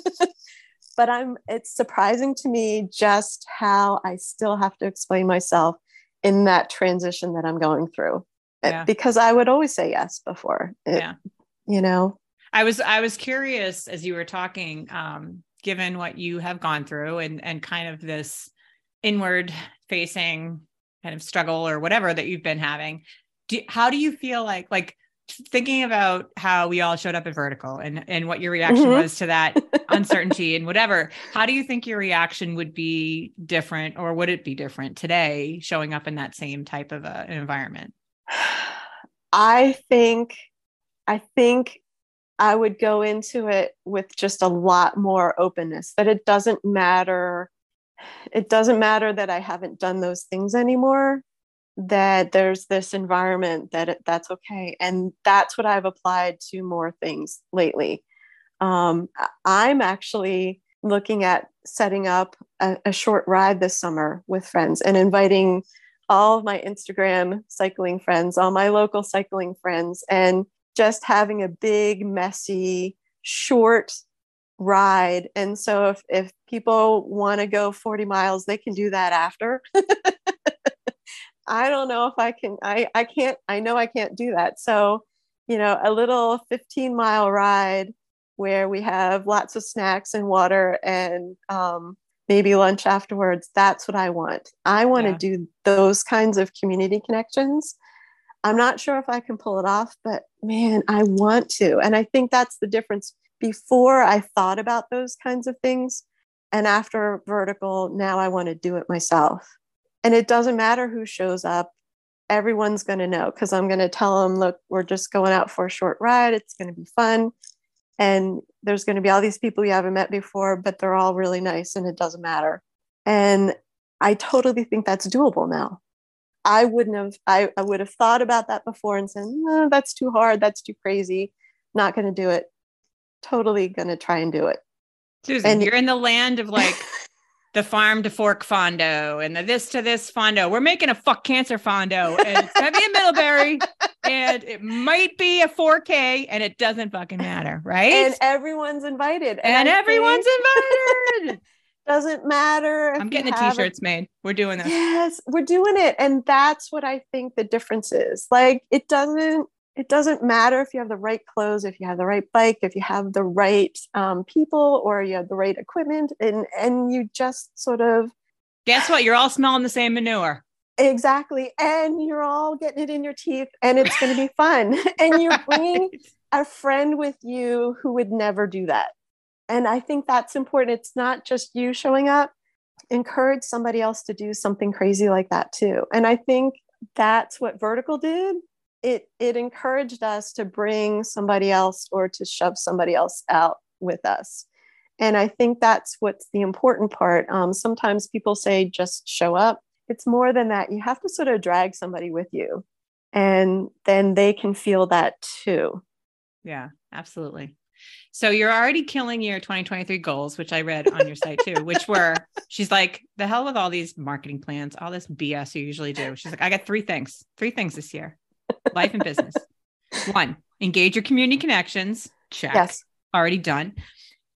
but I'm it's surprising to me just how I still have to explain myself in that transition that I'm going through. Yeah. Because I would always say yes before. It, yeah. You know, I was I was curious as you were talking, um, given what you have gone through and and kind of this inward facing kind of struggle or whatever that you've been having. Do, how do you feel like like thinking about how we all showed up at vertical and and what your reaction mm-hmm. was to that uncertainty and whatever how do you think your reaction would be different or would it be different today showing up in that same type of a, an environment i think i think i would go into it with just a lot more openness that it doesn't matter it doesn't matter that i haven't done those things anymore that there's this environment that it, that's okay. And that's what i've applied to more things lately. Um, i'm actually looking at setting up a, a, short ride this summer with friends and inviting all of my instagram cycling friends all my local cycling friends and just having a big messy short ride and so if, if people want to go 40 miles they can do that after I don't know if I can, I, I can't, I know I can't do that. So, you know, a little 15 mile ride where we have lots of snacks and water and um, maybe lunch afterwards. That's what I want. I want yeah. to do those kinds of community connections. I'm not sure if I can pull it off, but man, I want to. And I think that's the difference. Before I thought about those kinds of things, and after vertical, now I want to do it myself. And it doesn't matter who shows up, everyone's going to know because I'm going to tell them, look, we're just going out for a short ride. It's going to be fun. And there's going to be all these people you haven't met before, but they're all really nice and it doesn't matter. And I totally think that's doable now. I wouldn't have, I, I would have thought about that before and said, no, that's too hard. That's too crazy. Not going to do it. Totally going to try and do it. Susan, and, you're in the land of like the farm to fork fondo and the this to this fondo. We're making a fuck cancer fondo and it's gonna be a Middlebury and it might be a 4K and it doesn't fucking matter, right? And everyone's invited. And, and everyone's invited. doesn't matter. I'm getting the t-shirts made. We're doing this. Yes, we're doing it. And that's what I think the difference is. Like it doesn't it doesn't matter if you have the right clothes, if you have the right bike, if you have the right um, people, or you have the right equipment, and and you just sort of guess what? You're all smelling the same manure. Exactly, and you're all getting it in your teeth, and it's going to be fun. and you're bringing a friend with you who would never do that. And I think that's important. It's not just you showing up. Encourage somebody else to do something crazy like that too. And I think that's what Vertical did. It it encouraged us to bring somebody else or to shove somebody else out with us. And i think that's what's the important part. Um, sometimes people say just show up. It's more than that. You have to sort of drag somebody with you and then they can feel that too. Yeah absolutely so you're already killing your 2023 goals, which I read on your site too, which were she's like, the hell with all these marketing plans, all this BS you usually do. She's like, I got three things, three things this year life and business. One, engage your community connections. Check. Yes. Already done.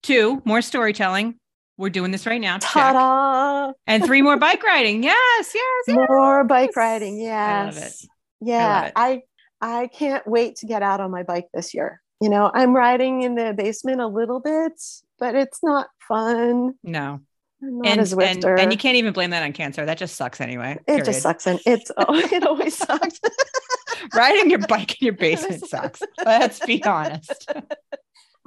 Two, more storytelling. We're doing this right now. Ta-da! Check. And three more bike riding. Yes, yes, yes. More bike riding. Yes. I love it. Yeah. I, I I can't wait to get out on my bike this year. You know, I'm riding in the basement a little bit, but it's not fun. No. not and, as and, and you can't even blame that on cancer. That just sucks anyway. It period. just sucks. And it's oh, it always sucks. riding your bike in your basement sucks. Let's be honest.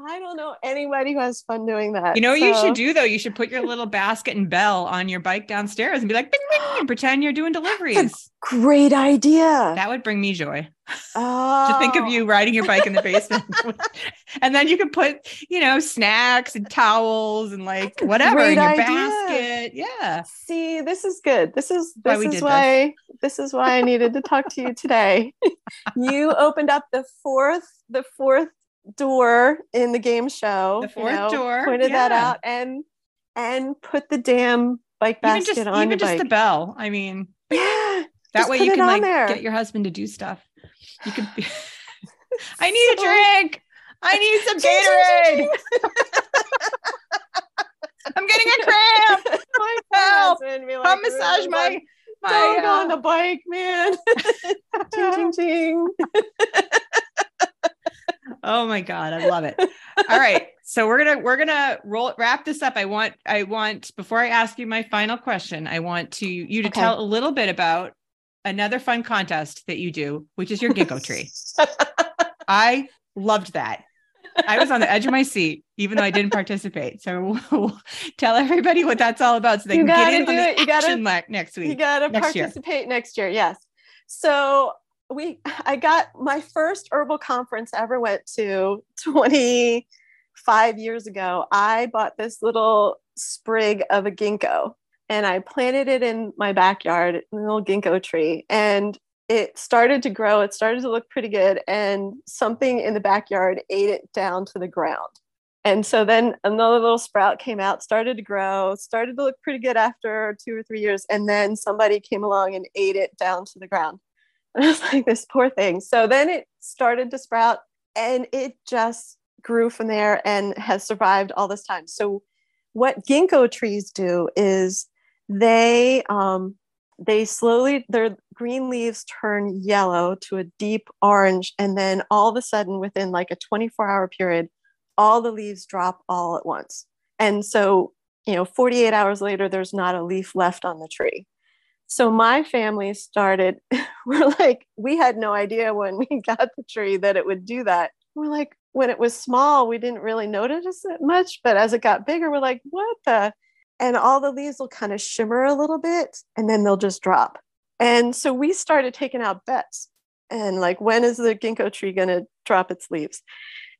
I don't know anybody who has fun doing that. You know what so. you should do though? You should put your little basket and bell on your bike downstairs and be like, bing, bing, and pretend you're doing deliveries. great idea. That would bring me joy. Oh. to think of oh. you riding your bike in the basement. and then you can put, you know, snacks and towels and like whatever in your idea. basket. Yeah. See, this is good. This is this why is why this. this is why I needed to talk to you today. you opened up the fourth the fourth door in the game show. The fourth you know, door. Pointed yeah. that out and and put the damn bike basket even just, on even just bike. the bell. I mean, yeah. That way you can like there. get your husband to do stuff. You could be I need so... a drink. I need some Gatorade. I'm getting a cramp. My help. Like, Come massage my my Don't uh... on the bike, man. ting ting ting oh my god i love it all right so we're gonna we're gonna roll wrap this up i want i want before i ask you my final question i want to you to okay. tell a little bit about another fun contest that you do which is your ginkgo tree I loved that. I was on the edge of my seat, even though I didn't participate. So tell everybody what that's all about so they you can get in on the it. action gotta, next week. You got to participate year. next year. Yes. So we, I got my first herbal conference ever went to 25 years ago. I bought this little sprig of a ginkgo and I planted it in my backyard, a little ginkgo tree. And it started to grow. It started to look pretty good. And something in the backyard ate it down to the ground. And so then another little sprout came out, started to grow, started to look pretty good after two or three years. And then somebody came along and ate it down to the ground. I was like, this poor thing. So then it started to sprout and it just grew from there and has survived all this time. So, what ginkgo trees do is they um, they slowly their green leaves turn yellow to a deep orange and then all of a sudden within like a 24 hour period all the leaves drop all at once and so you know 48 hours later there's not a leaf left on the tree so my family started we're like we had no idea when we got the tree that it would do that we're like when it was small we didn't really notice it much but as it got bigger we're like what the and all the leaves will kind of shimmer a little bit and then they'll just drop. And so we started taking out bets and like, when is the ginkgo tree going to drop its leaves?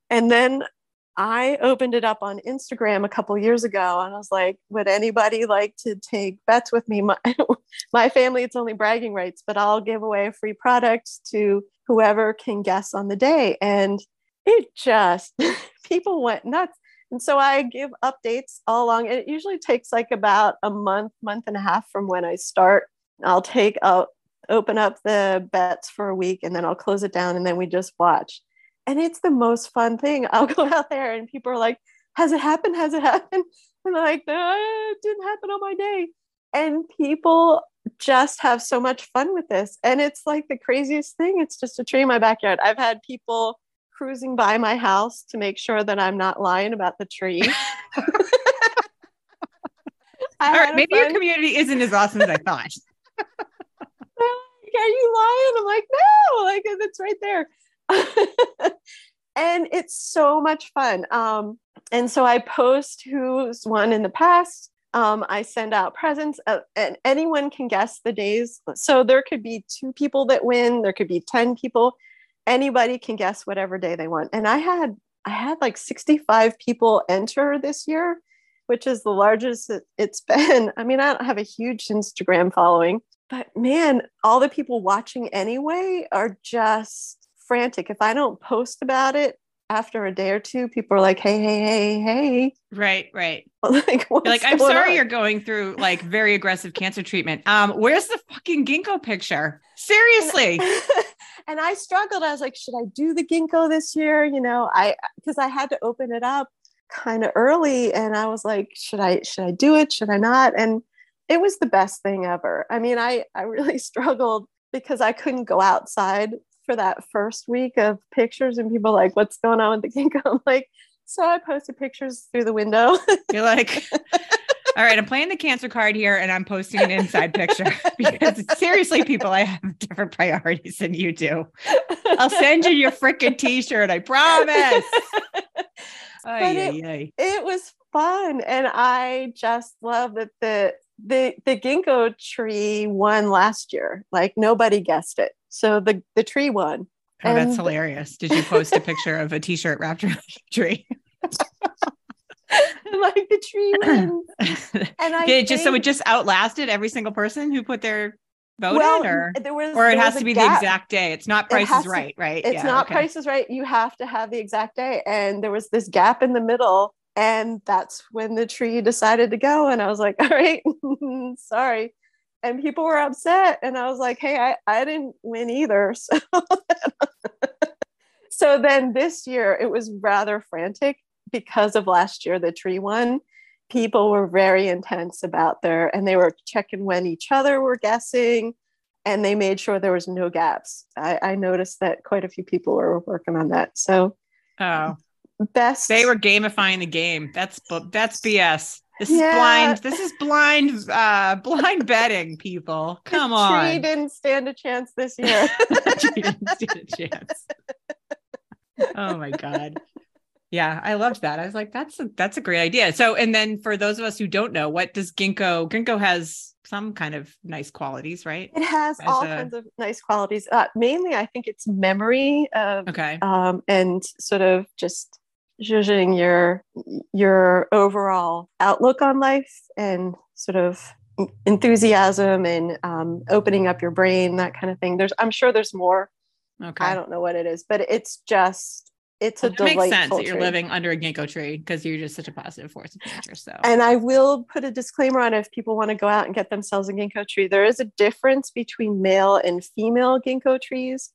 And then I opened it up on Instagram a couple years ago and I was like, would anybody like to take bets with me? My, my family, it's only bragging rights, but I'll give away a free product to whoever can guess on the day. And it just, people went nuts. And so I give updates all along. And It usually takes like about a month, month and a half from when I start. I'll take, I'll open up the bets for a week and then I'll close it down and then we just watch. And it's the most fun thing. I'll go out there and people are like, Has it happened? Has it happened? And I'm like, No, it didn't happen on my day. And people just have so much fun with this. And it's like the craziest thing. It's just a tree in my backyard. I've had people cruising by my house to make sure that I'm not lying about the tree. All right, maybe your community isn't as awesome as I thought. Are you lying? I'm like, no, like it's right there. and it's so much fun. Um, and so I post who's won in the past. Um, I send out presents, uh, and anyone can guess the days. So there could be two people that win. There could be ten people anybody can guess whatever day they want. And I had I had like 65 people enter this year, which is the largest it's been. I mean, I don't have a huge Instagram following, but man, all the people watching anyway are just frantic. If I don't post about it after a day or two, people are like, "Hey, hey, hey, hey!" Right, right. like, like I'm sorry on? you're going through like very aggressive cancer treatment. Um, where's the fucking ginkgo picture? Seriously. and I struggled. I was like, should I do the ginkgo this year? You know, I because I had to open it up kind of early, and I was like, should I should I do it? Should I not? And it was the best thing ever. I mean, I I really struggled because I couldn't go outside for that first week of pictures, and people like, what's going on with the ginkgo? I'm like, so I posted pictures through the window. You're like. All right, I'm playing the cancer card here and I'm posting an inside picture because seriously, people, I have different priorities than you do. I'll send you your freaking t shirt, I promise. Ay, it, it was fun. And I just love that the the the ginkgo tree won last year. Like nobody guessed it. So the the tree won. Oh, and that's hilarious. Did you post a picture of a t-shirt wrapped around a tree? like the tree wins. And I it just so it just outlasted every single person who put their vote well, in or there was, or it has to be gap. the exact day. It's not Price is Right, right? It's yeah, not okay. Price is Right. You have to have the exact day. And there was this gap in the middle. And that's when the tree decided to go. And I was like, all right, sorry. And people were upset. And I was like, hey, I, I didn't win either. So so then this year it was rather frantic because of last year, the tree won. people were very intense about their, and they were checking when each other were guessing, and they made sure there was no gaps. I, I noticed that quite a few people were working on that. So, oh, best they were gamifying the game. That's that's BS. This yeah. is blind. This is blind, uh, blind betting, people. Come the on. Tree didn't stand a chance this year. tree didn't stand a chance. oh my god. Yeah, I loved that. I was like, that's a, that's a great idea. So, and then for those of us who don't know, what does ginkgo? Ginkgo has some kind of nice qualities, right? It has As all a... kinds of nice qualities. Uh, mainly, I think it's memory. Of, okay. Um, and sort of just judging your your overall outlook on life and sort of enthusiasm and um, opening up your brain, that kind of thing. There's, I'm sure there's more. Okay. I don't know what it is, but it's just it's a it makes sense that you're living under a ginkgo tree because you're just such a positive force of nature. So, and I will put a disclaimer on if people want to go out and get themselves a ginkgo tree. There is a difference between male and female ginkgo trees,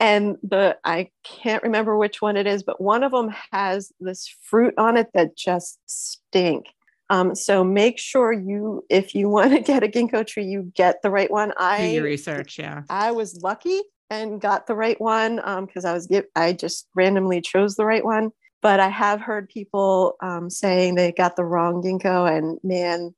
and the I can't remember which one it is, but one of them has this fruit on it that just stink. Um, so make sure you, if you want to get a ginkgo tree, you get the right one. I do your research. Yeah, I was lucky and got the right one because um, I was I just randomly chose the right one. But I have heard people um, saying they got the wrong ginkgo, and man,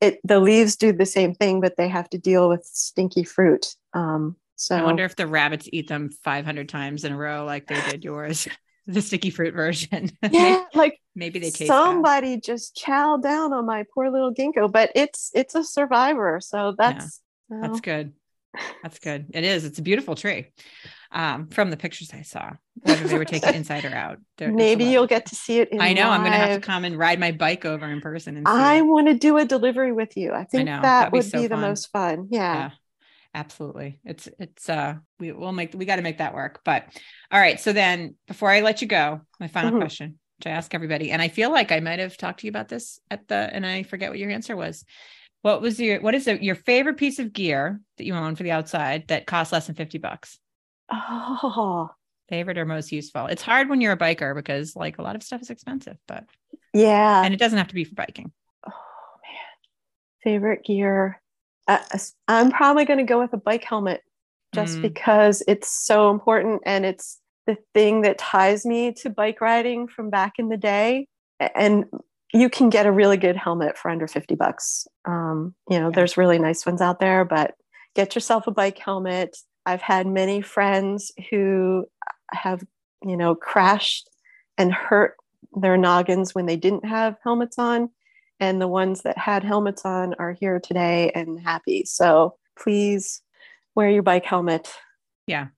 it the leaves do the same thing, but they have to deal with stinky fruit. Um, so I wonder if the rabbits eat them 500 times in a row like they did yours. the sticky fruit version. Yeah, like maybe they taste somebody just chow down on my poor little ginkgo, but it's it's a survivor, so that's yeah, that's good. That's good. It is. It's a beautiful tree. Um, from the pictures I saw, whether they were taking inside or out. Maybe you'll get to see it. I know. Live. I'm going to have to come and ride my bike over in person. And I want to do a delivery with you. I think I that would be, so be the most fun. Yeah. yeah. Absolutely. It's, it's, uh, we will make, we got to make that work. But all right. So then before I let you go, my final mm-hmm. question, which I ask everybody, and I feel like I might have talked to you about this at the, and I forget what your answer was. What was your what is it, your favorite piece of gear that you own for the outside that costs less than 50 bucks? Oh, favorite or most useful. It's hard when you're a biker because like a lot of stuff is expensive, but yeah. And it doesn't have to be for biking. Oh man. Favorite gear. Uh, I'm probably going to go with a bike helmet just mm. because it's so important and it's the thing that ties me to bike riding from back in the day. And you can get a really good helmet for under 50 bucks. Um, you know, yeah. there's really nice ones out there, but get yourself a bike helmet. I've had many friends who have, you know, crashed and hurt their noggins when they didn't have helmets on. And the ones that had helmets on are here today and happy. So please wear your bike helmet. Yeah.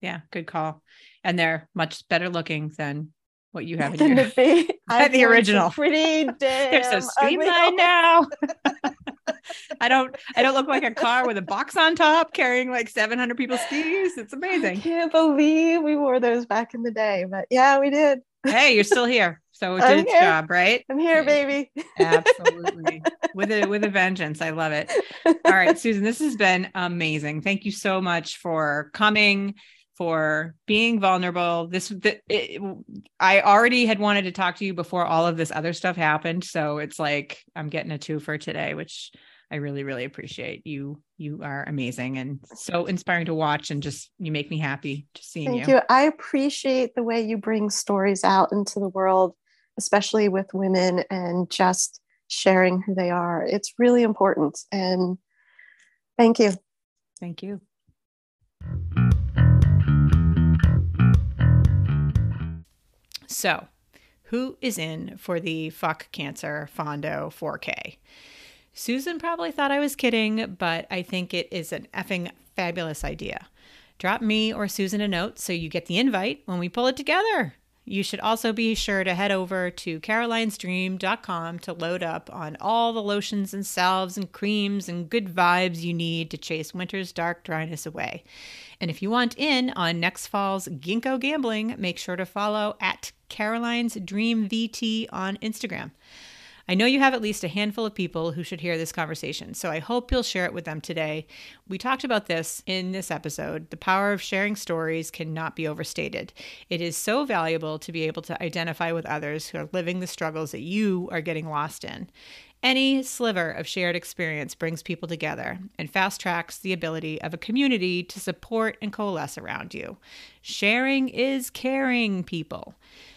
Yeah. Good call. And they're much better looking than what you have in your the, the original. Pretty damn. They're so streamlined now. I don't I don't look like a car with a box on top carrying like 700 people's skis. It's amazing. I can't believe we wore those back in the day, but yeah, we did. Hey, you're still here. So it did its job, right? I'm here, baby. Absolutely. with a with a vengeance. I love it. All right, Susan, this has been amazing. Thank you so much for coming for being vulnerable. This, the, it, I already had wanted to talk to you before all of this other stuff happened. So it's like I'm getting a two for today, which I really, really appreciate. You, you are amazing and so inspiring to watch, and just you make me happy just seeing Thank you. you. I appreciate the way you bring stories out into the world, especially with women, and just sharing who they are. It's really important. And thank you. Thank you. So, who is in for the Fuck Cancer Fondo 4K? Susan probably thought I was kidding, but I think it is an effing fabulous idea. Drop me or Susan a note so you get the invite when we pull it together. You should also be sure to head over to carolinesdream.com to load up on all the lotions and salves and creams and good vibes you need to chase winter's dark dryness away. And if you want in on next fall's Ginkgo gambling, make sure to follow at Caroline's Dream VT on Instagram. I know you have at least a handful of people who should hear this conversation, so I hope you'll share it with them today. We talked about this in this episode. The power of sharing stories cannot be overstated. It is so valuable to be able to identify with others who are living the struggles that you are getting lost in. Any sliver of shared experience brings people together and fast tracks the ability of a community to support and coalesce around you. Sharing is caring, people.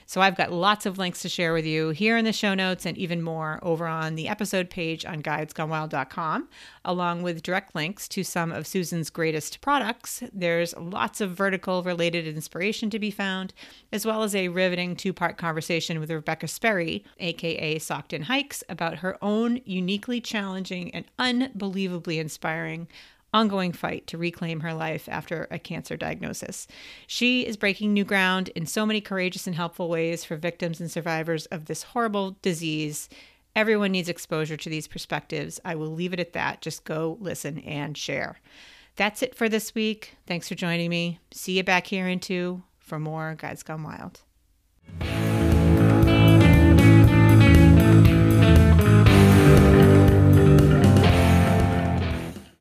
So I've got lots of links to share with you here in the show notes and even more over on the episode page on guidesgonewild.com, along with direct links to some of Susan's greatest products. There's lots of vertical related inspiration to be found, as well as a riveting two part conversation with Rebecca Sperry, aka Socked in Hikes, about her own uniquely challenging and unbelievably inspiring ongoing fight to reclaim her life after a cancer diagnosis. She is breaking new ground in so many courageous and helpful ways for victims and survivors of this horrible disease. Everyone needs exposure to these perspectives. I will leave it at that. Just go listen and share. That's it for this week. Thanks for joining me. See you back here in two for more Guides Gone Wild.